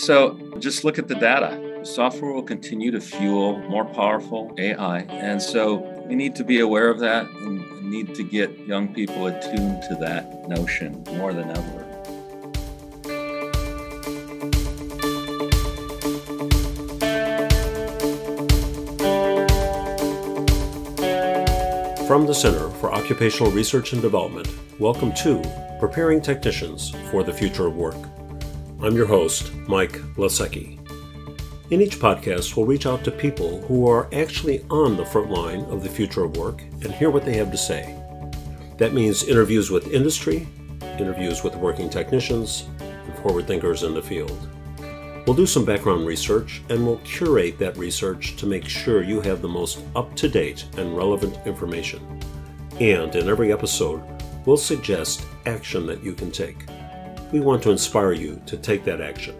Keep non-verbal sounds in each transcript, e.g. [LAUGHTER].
So just look at the data. Software will continue to fuel more powerful AI. And so we need to be aware of that and need to get young people attuned to that notion more than ever. From the Center for Occupational Research and Development, welcome to Preparing Technicians for the Future of Work. I'm your host, Mike Lesiecki. In each podcast, we'll reach out to people who are actually on the front line of the future of work and hear what they have to say. That means interviews with industry, interviews with working technicians, and forward thinkers in the field. We'll do some background research and we'll curate that research to make sure you have the most up to date and relevant information. And in every episode, we'll suggest action that you can take. We want to inspire you to take that action.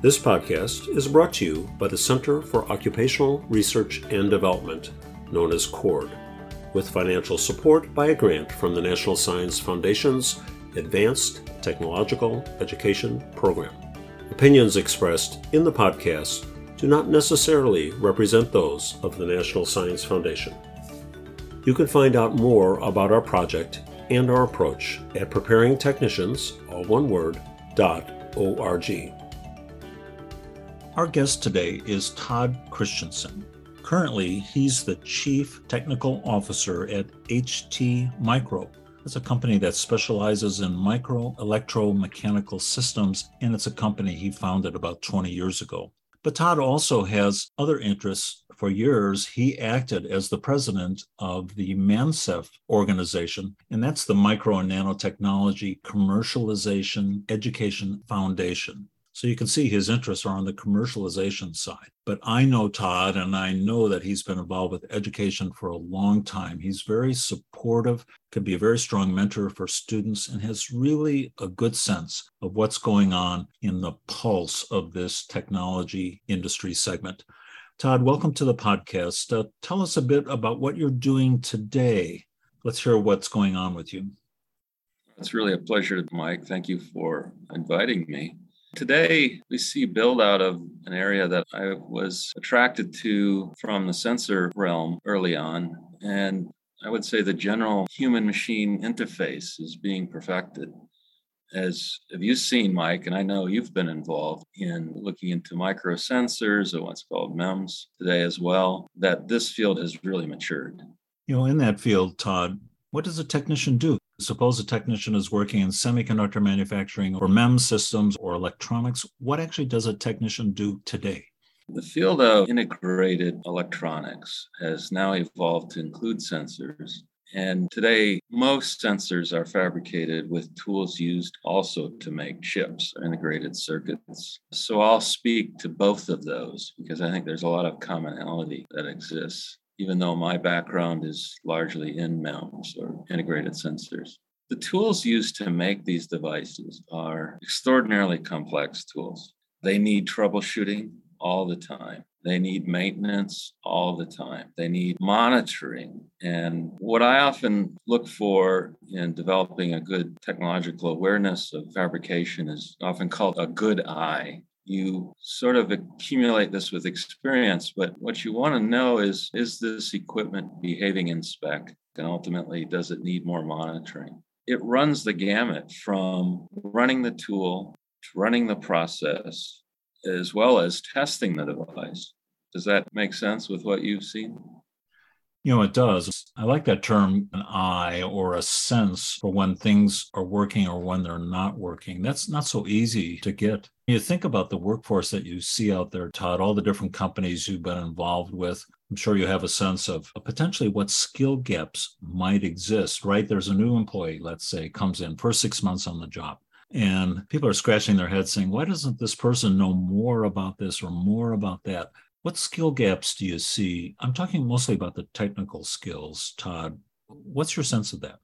This podcast is brought to you by the Center for Occupational Research and Development, known as CORD, with financial support by a grant from the National Science Foundation's Advanced Technological Education Program. Opinions expressed in the podcast do not necessarily represent those of the National Science Foundation. You can find out more about our project and our approach at preparingtechnicians, all one word, dot org. Our guest today is Todd Christensen. Currently, he's the Chief Technical Officer at HT Micro, it's a company that specializes in micro electromechanical systems, and it's a company he founded about 20 years ago. But Todd also has other interests. For years, he acted as the president of the MANCEF organization, and that's the Micro and Nanotechnology Commercialization Education Foundation. So you can see his interests are on the commercialization side. But I know Todd, and I know that he's been involved with education for a long time. He's very supportive, can be a very strong mentor for students, and has really a good sense of what's going on in the pulse of this technology industry segment. Todd, welcome to the podcast. Uh, tell us a bit about what you're doing today. Let's hear what's going on with you. It's really a pleasure, Mike. Thank you for inviting me. Today, we see build out of an area that I was attracted to from the sensor realm early on. And I would say the general human machine interface is being perfected. As have you seen, Mike, and I know you've been involved in looking into microsensors or what's called MEMS today as well, that this field has really matured. You know, in that field, Todd, what does a technician do? Suppose a technician is working in semiconductor manufacturing or MEMS systems or electronics. What actually does a technician do today? The field of integrated electronics has now evolved to include sensors. And today, most sensors are fabricated with tools used also to make chips or integrated circuits. So I'll speak to both of those because I think there's a lot of commonality that exists even though my background is largely in MEMS or integrated sensors. The tools used to make these devices are extraordinarily complex tools. They need troubleshooting all the time. They need maintenance all the time. They need monitoring. And what I often look for in developing a good technological awareness of fabrication is often called a good eye you sort of accumulate this with experience, but what you want to know is is this equipment behaving in spec? And ultimately, does it need more monitoring? It runs the gamut from running the tool to running the process, as well as testing the device. Does that make sense with what you've seen? You know, it does. I like that term, an eye or a sense for when things are working or when they're not working. That's not so easy to get. You think about the workforce that you see out there, Todd, all the different companies you've been involved with. I'm sure you have a sense of potentially what skill gaps might exist, right? There's a new employee, let's say, comes in for six months on the job. And people are scratching their heads saying, why doesn't this person know more about this or more about that? What skill gaps do you see? I'm talking mostly about the technical skills, Todd. What's your sense of that?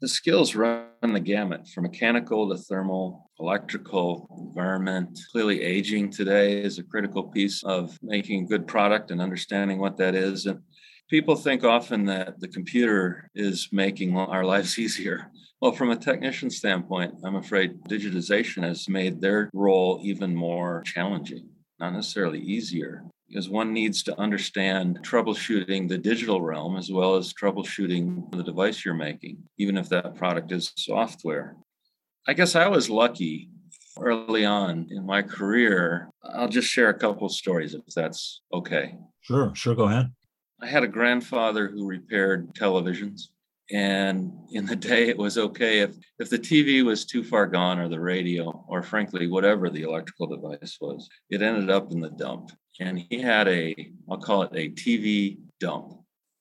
The skills run the gamut from mechanical to thermal, electrical, environment. Clearly, aging today is a critical piece of making a good product and understanding what that is. And People think often that the computer is making our lives [LAUGHS] easier. Well, from a technician standpoint, I'm afraid digitization has made their role even more challenging, not necessarily easier, because one needs to understand troubleshooting the digital realm as well as troubleshooting the device you're making, even if that product is software. I guess I was lucky early on in my career. I'll just share a couple stories if that's okay. Sure, sure, go ahead. I had a grandfather who repaired televisions. And in the day, it was okay if, if the TV was too far gone or the radio, or frankly, whatever the electrical device was, it ended up in the dump. And he had a, I'll call it a TV dump.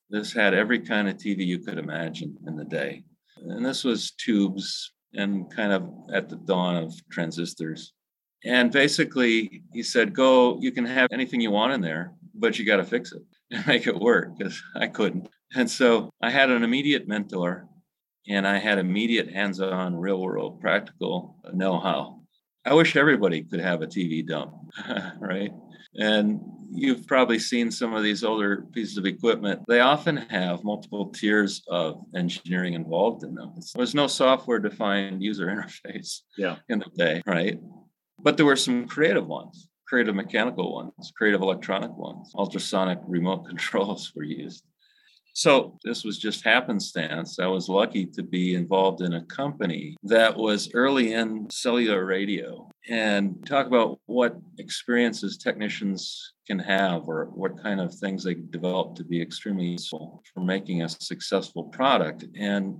This had every kind of TV you could imagine in the day. And this was tubes and kind of at the dawn of transistors. And basically, he said, Go, you can have anything you want in there, but you got to fix it and [LAUGHS] make it work because I couldn't. And so I had an immediate mentor and I had immediate hands on, real world, practical know how. I wish everybody could have a TV dump, [LAUGHS] right? And you've probably seen some of these older pieces of equipment. They often have multiple tiers of engineering involved in them. There's no software defined user [LAUGHS] interface yeah. in the day, right? But there were some creative ones creative mechanical ones, creative electronic ones, ultrasonic remote [LAUGHS] controls were used. So this was just happenstance. I was lucky to be involved in a company that was early in cellular radio and talk about what experiences technicians can have or what kind of things they develop to be extremely useful for making a successful product. And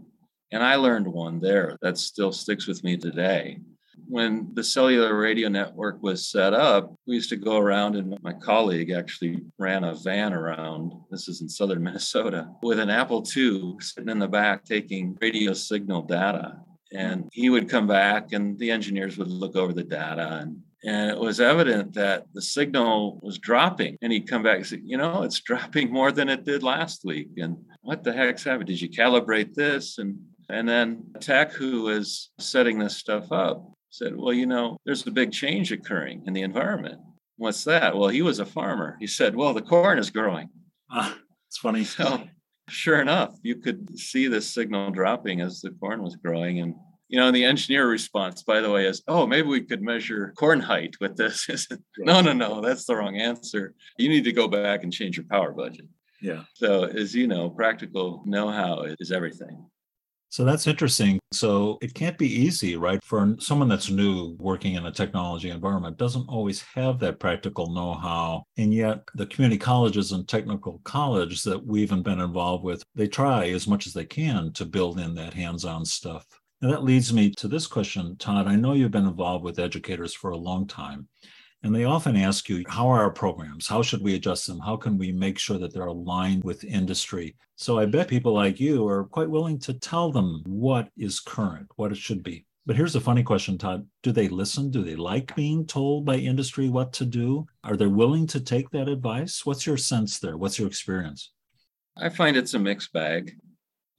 and I learned one there that still sticks with me today when the cellular radio network was set up, we used to go around, and my colleague actually ran a van around. This is in southern [LAUGHS] Minnesota with an Apple II sitting in the back taking radio signal data. And he would come back, and the engineers would look over the data and and it was evident that the signal was dropping. And he'd come back and say, You know, it's [LAUGHS] dropping more than it did last week. And what the heck's happened? Did you calibrate this? And and then Tech, who was setting this stuff up, said, Well, you know, there's a big change occurring in the environment. What's that? Well, he was a farmer. He said, Well, the corn is growing. Ah, it's funny. [LAUGHS] So, sure enough, you could see this signal dropping as the corn was growing. And, you know, the engineer response, by the way, is, Oh, maybe we could measure corn height with this. [LAUGHS] no, no, no, that's the wrong answer. You need to go back and change your power budget. Yeah. So, as you know, practical know how is everything. So that's interesting. So it can't be easy, right? For someone that's new working in a technology environment, doesn't always have that practical know how. And yet, the community colleges and technical college that we've been involved with, they try as much as they can to build in that hands on stuff. And that leads me to this question, Todd. I know you've been involved with educators for a long time. And they often ask you, how are our programs? How should we adjust them? How can we make sure that they're aligned with industry? So I bet people like you are quite willing to tell them what is current, what it should be. But here's a funny question, Todd. Do they listen? Do they like being told by industry what to do? Are they willing to take that advice? What's your sense there? What's your experience? I find it's a mixed bag.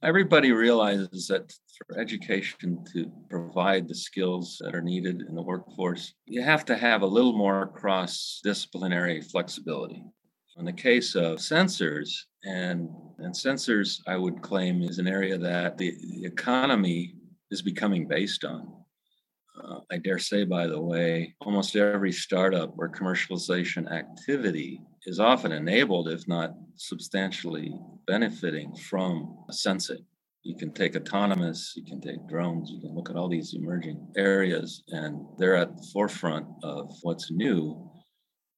Everybody realizes that for education to provide the skills that are needed in the workforce, you have to have a little more cross disciplinary flexibility. In the case of sensors, and, and sensors, I would claim, is an area that the, the economy is becoming based on. Uh, I dare say, by the way, almost every startup or commercialization activity is often enabled, if not substantially benefiting from sensing. You can take autonomous, you can take drones, you can look at all these emerging areas, and they're at the forefront of what's new.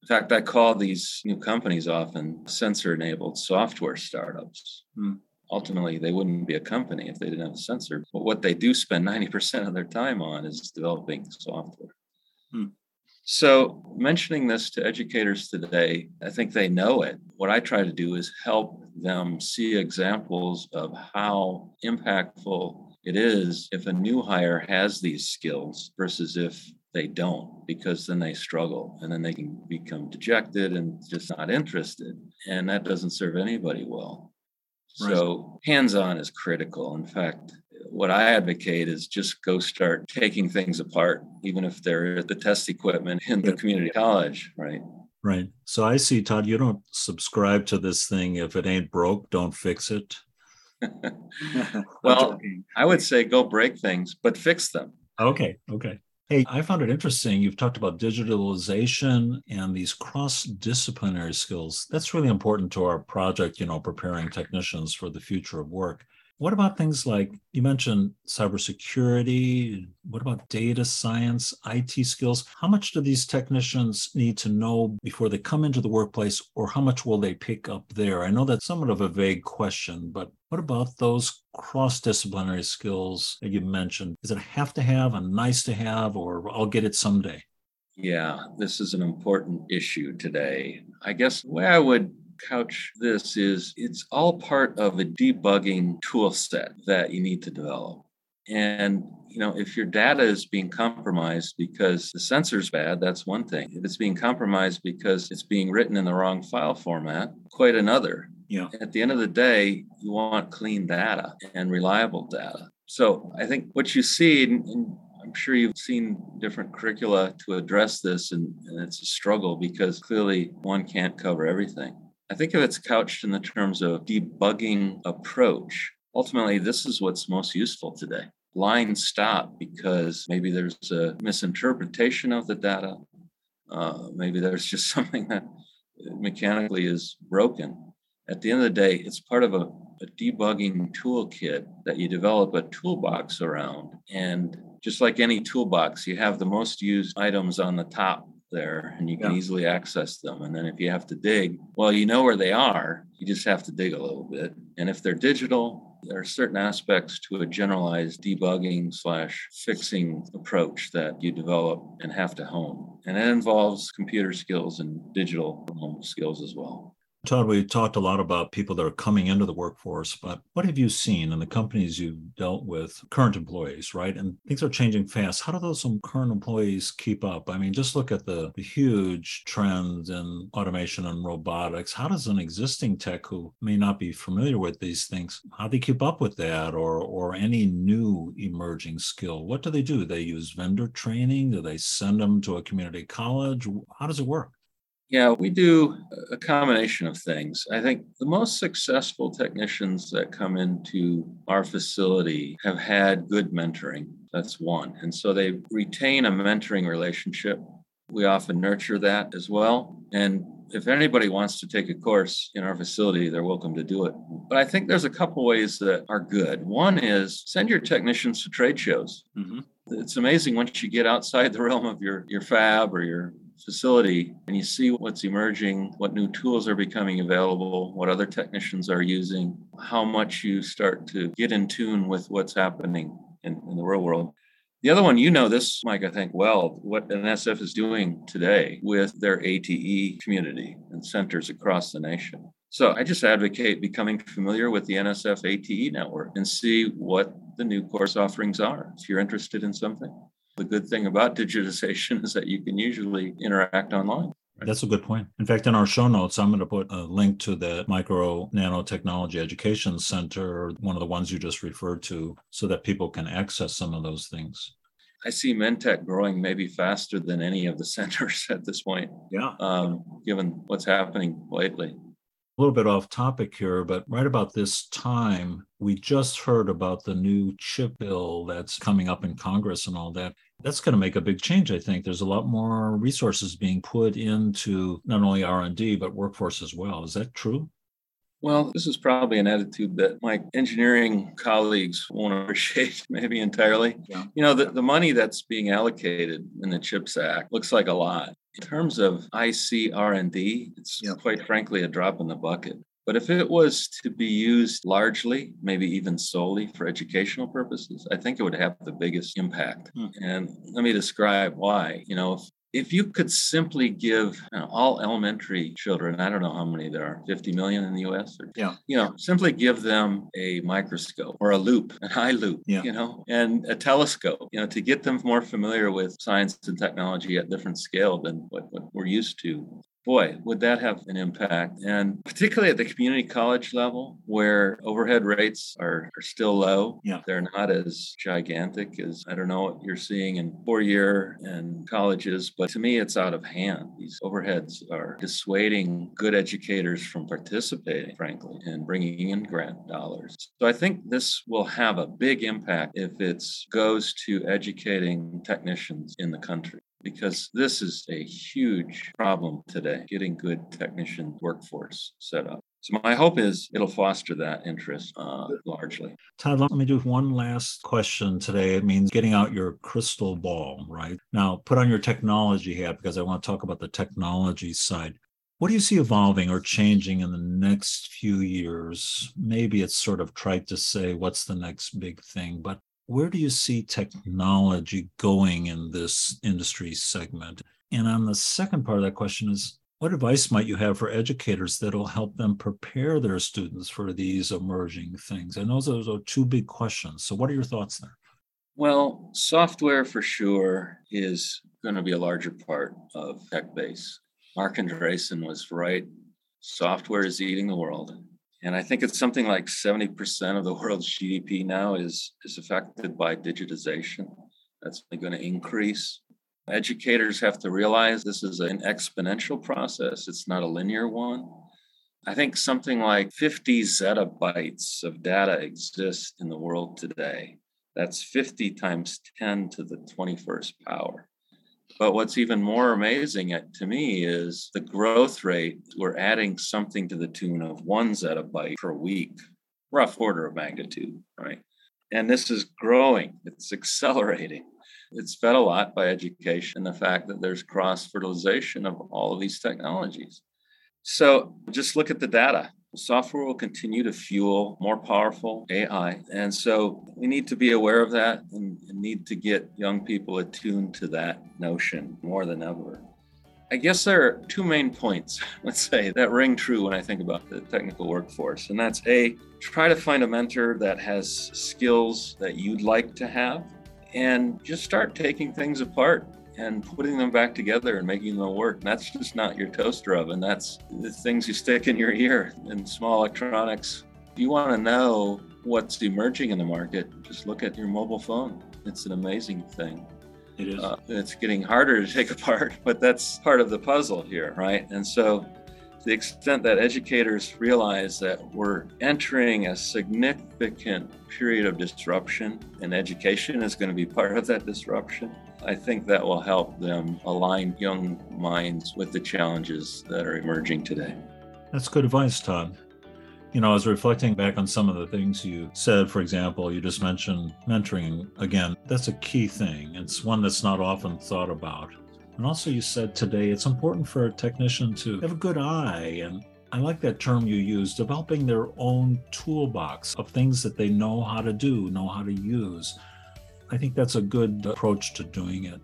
In fact, I call these new companies often sensor enabled software startups. Hmm ultimately they wouldn't be a company if they didn't have a sensor. But what they do spend 90% of their time on is developing software. Hmm. So, mentioning this to educators today, I think they know it. What I try to do is help them see examples of how impactful it is if a new hire has these skills versus if they don't, because then they struggle and then they can become dejected and just not interested. And that doesn't serve anybody well. So hands on is critical. In fact, what I advocate is just go start taking things apart, even if they're the test equipment in the community college, right? Right. So I see, Todd, you don't subscribe to this thing. If it ain't broke, don't fix it. [LAUGHS] well, I would say go break things, but fix them. Okay. Okay. Hey, I found it interesting. You've talked about digitalization and these cross disciplinary skills. That's really important to our project, you know, preparing technicians for the future of work. What about things like you mentioned cybersecurity? What about data science, IT skills? How much do these technicians need to know before they come into the workplace, or how much will they pick up there? I know that's somewhat of a vague question, but what about those cross disciplinary skills that you mentioned? Is it a have to have, a nice to have, or I'll get it someday? Yeah, this is an important issue today. I guess the way I would couch this is it's all part of a debugging tool set that you need to develop. And you know, if your data is being compromised because the sensor's bad, that's one thing. If it's being compromised because it's being written in the wrong file format, quite another. Yeah. At the end of the day, you want clean data and reliable data. So I think what you see, and I'm sure you've seen different curricula to address this, and, and it's a struggle because clearly one can't cover everything. I think if it's couched in the terms of debugging approach, ultimately, this is what's most useful today. Lines stop because maybe there's a misinterpretation of the data. Uh, maybe there's just [LAUGHS] something that mechanically is broken. At the end of the day, it's part of a, a debugging toolkit that you develop a toolbox around. And just like any toolbox, you have the most used items on the top there and you can yeah. easily access them. And then if you have to dig, well, you know where they are. You just have to dig a little bit. And if they're digital, there are certain aspects to a generalized debugging slash fixing approach that you develop and have to hone. And that involves computer skills and digital skills as well. Todd, we talked a lot about people that are coming into the workforce, but what have you seen in the companies you've dealt with, current employees, right? And things are changing fast. How do those some current employees keep up? I mean, just look at the, the huge trends in automation and robotics. How does an existing tech who may not be familiar with these things, how do they keep up with that or or any new emerging skill? What do they do? They use vendor training? Do they send them to a community college? How does it work? Yeah, we do a combination of things. I think the most successful technicians that come into our facility have had good mentoring. That's one. And so they retain a mentoring relationship. We often nurture that as well. And if anybody wants to take a course in our facility, they're welcome to do it. But I think there's a couple ways that are good. One is send your technicians to trade shows. Mm-hmm. It's amazing once you get outside the realm of your, your fab or your facility and you see what's emerging, what new tools are becoming available, what other technicians are using, how much you start to get in tune with what's happening in, in the real world. The other one, you know this, Mike, I think well, what NSF is doing today with their ATE community and centers across the nation. So I just advocate becoming familiar with the NSF ATE network and see what the new course offerings are if you're interested in something. The good thing about digitization [LAUGHS] is that you can usually interact online. That's a good point. In fact, in our show notes, I'm going to put a link to the Micro Nanotechnology Education Center, one of the ones you just referred to, so that people can access some of those things. I see Mentech growing maybe faster than any of the [LAUGHS] centers at this point. Yeah. Um, given what's happening lately. A little bit off topic here, but right about this time, we just heard about the new chip bill that's coming up in Congress and all that that's going to make a big change i think there's a lot more resources being put into not only r&d but workforce as well is that true well, this is probably an attitude that my engineering colleagues won't [LAUGHS] appreciate, maybe entirely. Yeah. You know, the, the money that's being allocated in the CHIPS Act looks like a lot. In terms of IC R&D, it's yeah. quite frankly a drop in the bucket. But if it was to be used largely, maybe even solely for educational purposes, I think it would have the biggest impact. Hmm. And let me describe why. You know, if, if you could simply give you know, all elementary children, I don't know how many there are, 50 million in the US, or, yeah. you know, simply give them a microscope or a loupe, an eye loupe, yeah. you know, and a telescope, you know, to get them more familiar with science and technology at different scale than what, what we're used to boy, would that have an impact. And particularly at the community college level, where overhead rates are, are still low. Yeah. They're not as gigantic as, I don't know what you're seeing in four year and colleges, but to me, it's out of hand. These overheads are dissuading good educators from participating, frankly, and bringing in grant dollars. So I think this will have a big impact if it goes to educating technicians in the country because this is a huge problem today getting good technician workforce set up. So my hope is it'll foster that interest uh, largely. Todd, let me do one last question today. It means getting out your crystal ball, right? Now, put on your technology hat because I want to talk about the technology side. What do you see evolving or changing in the next few years? Maybe it's sort of trite to say what's the next big thing, but where do you see technology going in this industry segment? And on the second part of that question is what advice might you have for educators that'll help them prepare their students for these emerging things? And those are two big questions. So, what are your thoughts there? Well, software for sure is going to be a larger part of tech base. Marc Andreessen was right. Software is eating the world. And I think it's something like 70% of the world's GDP now is, is affected by digitization. That's going to increase. Educators have to realize this is an exponential process, it's not a linear one. I think something like 50 zettabytes of data exists in the world today. That's 50 times 10 to the 21st power. But what's even more amazing uh, to me is the growth rate. We're adding something to the tune of one zettabyte per week, rough order of magnitude, right? And this is growing, it's accelerating. It's fed a lot by education, the fact that there's cross fertilization of all of these technologies. So just look at the data. Software will continue to fuel more powerful AI. And so we need to be aware of that and, need to get young people attuned to that notion more than ever. I guess there are two main points, [LAUGHS] let's say, that ring true when I think about the technical workforce. And that's A, try to find a mentor that has skills that you'd like to have and just start taking things apart and putting them back together and making them work. And that's just not your toaster oven. That's the things you stick in your ear and small electronics. If you want to know what's emerging in the market, just look at your mobile phone. It's an amazing thing. It is. Uh, it's getting harder to take [LAUGHS] apart, but that's part of the puzzle here, right? And so, to the extent that educators realize that we're entering a significant period of disruption, and education is going to be part of that disruption, I think that will help them align young minds with the challenges that are emerging today. That's good advice, Todd. You know, I was reflecting back on some of the things you said. For example, you just mentioned mentoring. Again, that's a key thing. It's one that's not often thought about. And also, you said today it's important for a technician to have a good eye. And I like that term you used, developing their own toolbox of things that they know how to do, know how to use. I think that's a good approach to doing it.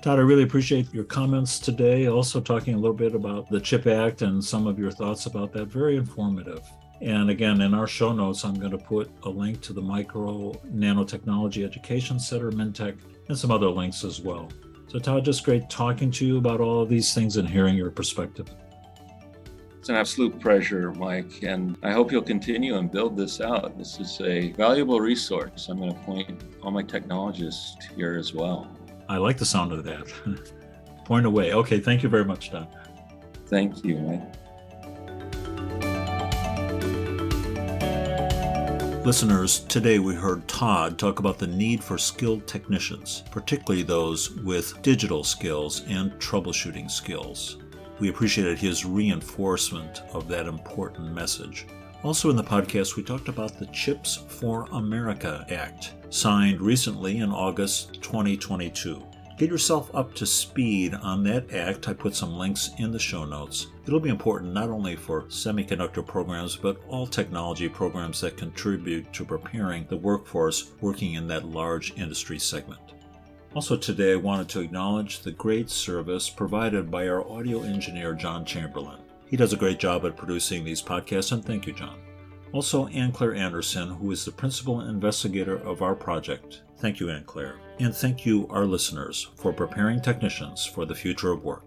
Todd, I really appreciate your comments today. Also, talking a little bit about the CHIP Act and some of your thoughts about that. Very informative. And again, in our show notes, I'm going to put a link to the Micro Nanotechnology Education Center, Mintech, and some other links as well. So, Todd, just great talking to you about all of these things and hearing your perspective. It's an absolute pleasure, Mike, and I hope you'll continue and build this out. This is a valuable resource. I'm going to point all my technologists here as well. I like the sound of that. [LAUGHS] point away. Okay, thank you very much, Don. Thank you, Mike. Listeners, today we heard Todd talk about the need for skilled technicians, particularly those with digital skills and troubleshooting skills. We appreciated his reinforcement of that important message. Also, in the podcast, we talked about the CHIPS for America Act, signed recently in August 2022. Get yourself up to speed on that act. I put some links in the show notes. It'll be important not only for semiconductor programs, but all technology programs that contribute to preparing the workforce working in that large industry segment. Also, today I wanted to acknowledge the great service provided by our audio engineer, John Chamberlain. He does a great job at producing these podcasts, and thank you, John. Also, Anne Claire Anderson, who is the principal investigator of our project. Thank you, Anne Claire. And thank you, our listeners, for preparing technicians for the future of work.